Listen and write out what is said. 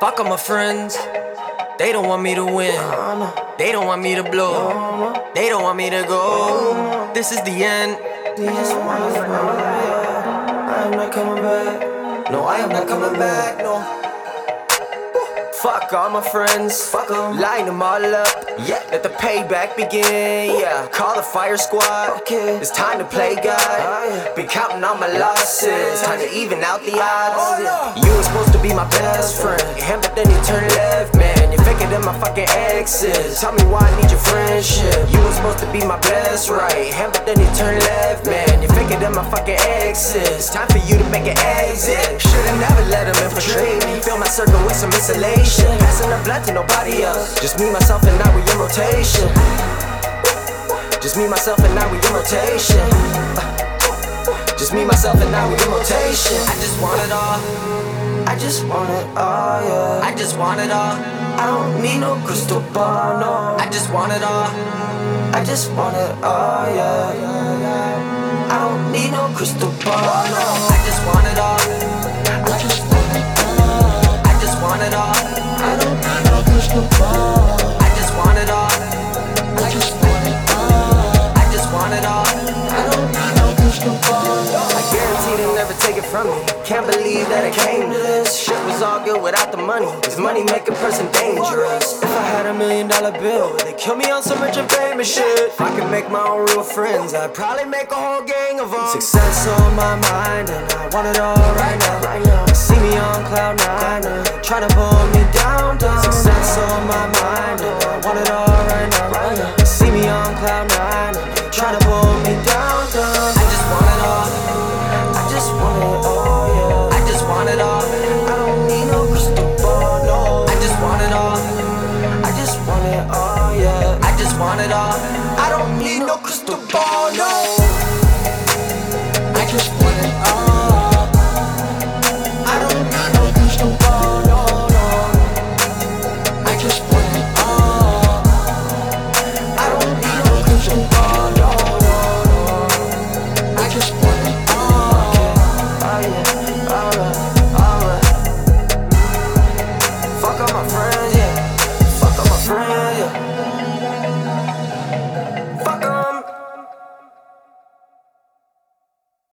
Fuck all my friends. They don't want me to win. They don't want me to blow. They don't want me to go. This is the end. I am not coming back. No, I am not coming back. No. Fuck all my friends, fuck them, line them all up. Yeah, let the payback begin. Yeah, call the fire squad. Okay. It's time to play God. Oh, Been counting all my losses, time to even out the odds. Oh, you were supposed to be my best friend, and but then you turn left, man. You're faker than my fucking exes. Tell me why I need your friendship. Be my best right, and but then you turn left, man. You're faker than my fucking exes. Time for you to make an exit. Should've never let them infiltrate me. Fill my circle with some insulation. Passing the blood to nobody else. Just me, myself, and I, we in rotation. Just me, myself, and I, we in rotation. Just me, myself, and I, we in rotation. I just want it all. I just want it all, yeah. I just want it all. I don't need no crystal ball, no. I just want it all. I just want it all, yeah. I don't need no crystal ball, no. It from me. Can't believe that I came to this. Shit was all good without the money. Cause money make a person dangerous. If I had a million dollar bill, would they kill me on some rich and famous shit? If I could make my own real friends, I'd probably make a whole gang of them. Success on my mind, and I want it all right now. See me on cloud nine, and trying to pull me down, down. Success on my mind, and I want it all right now. Right now. See me on cloud nine, want it all. I don't need no crystal ball, no. I just want it all.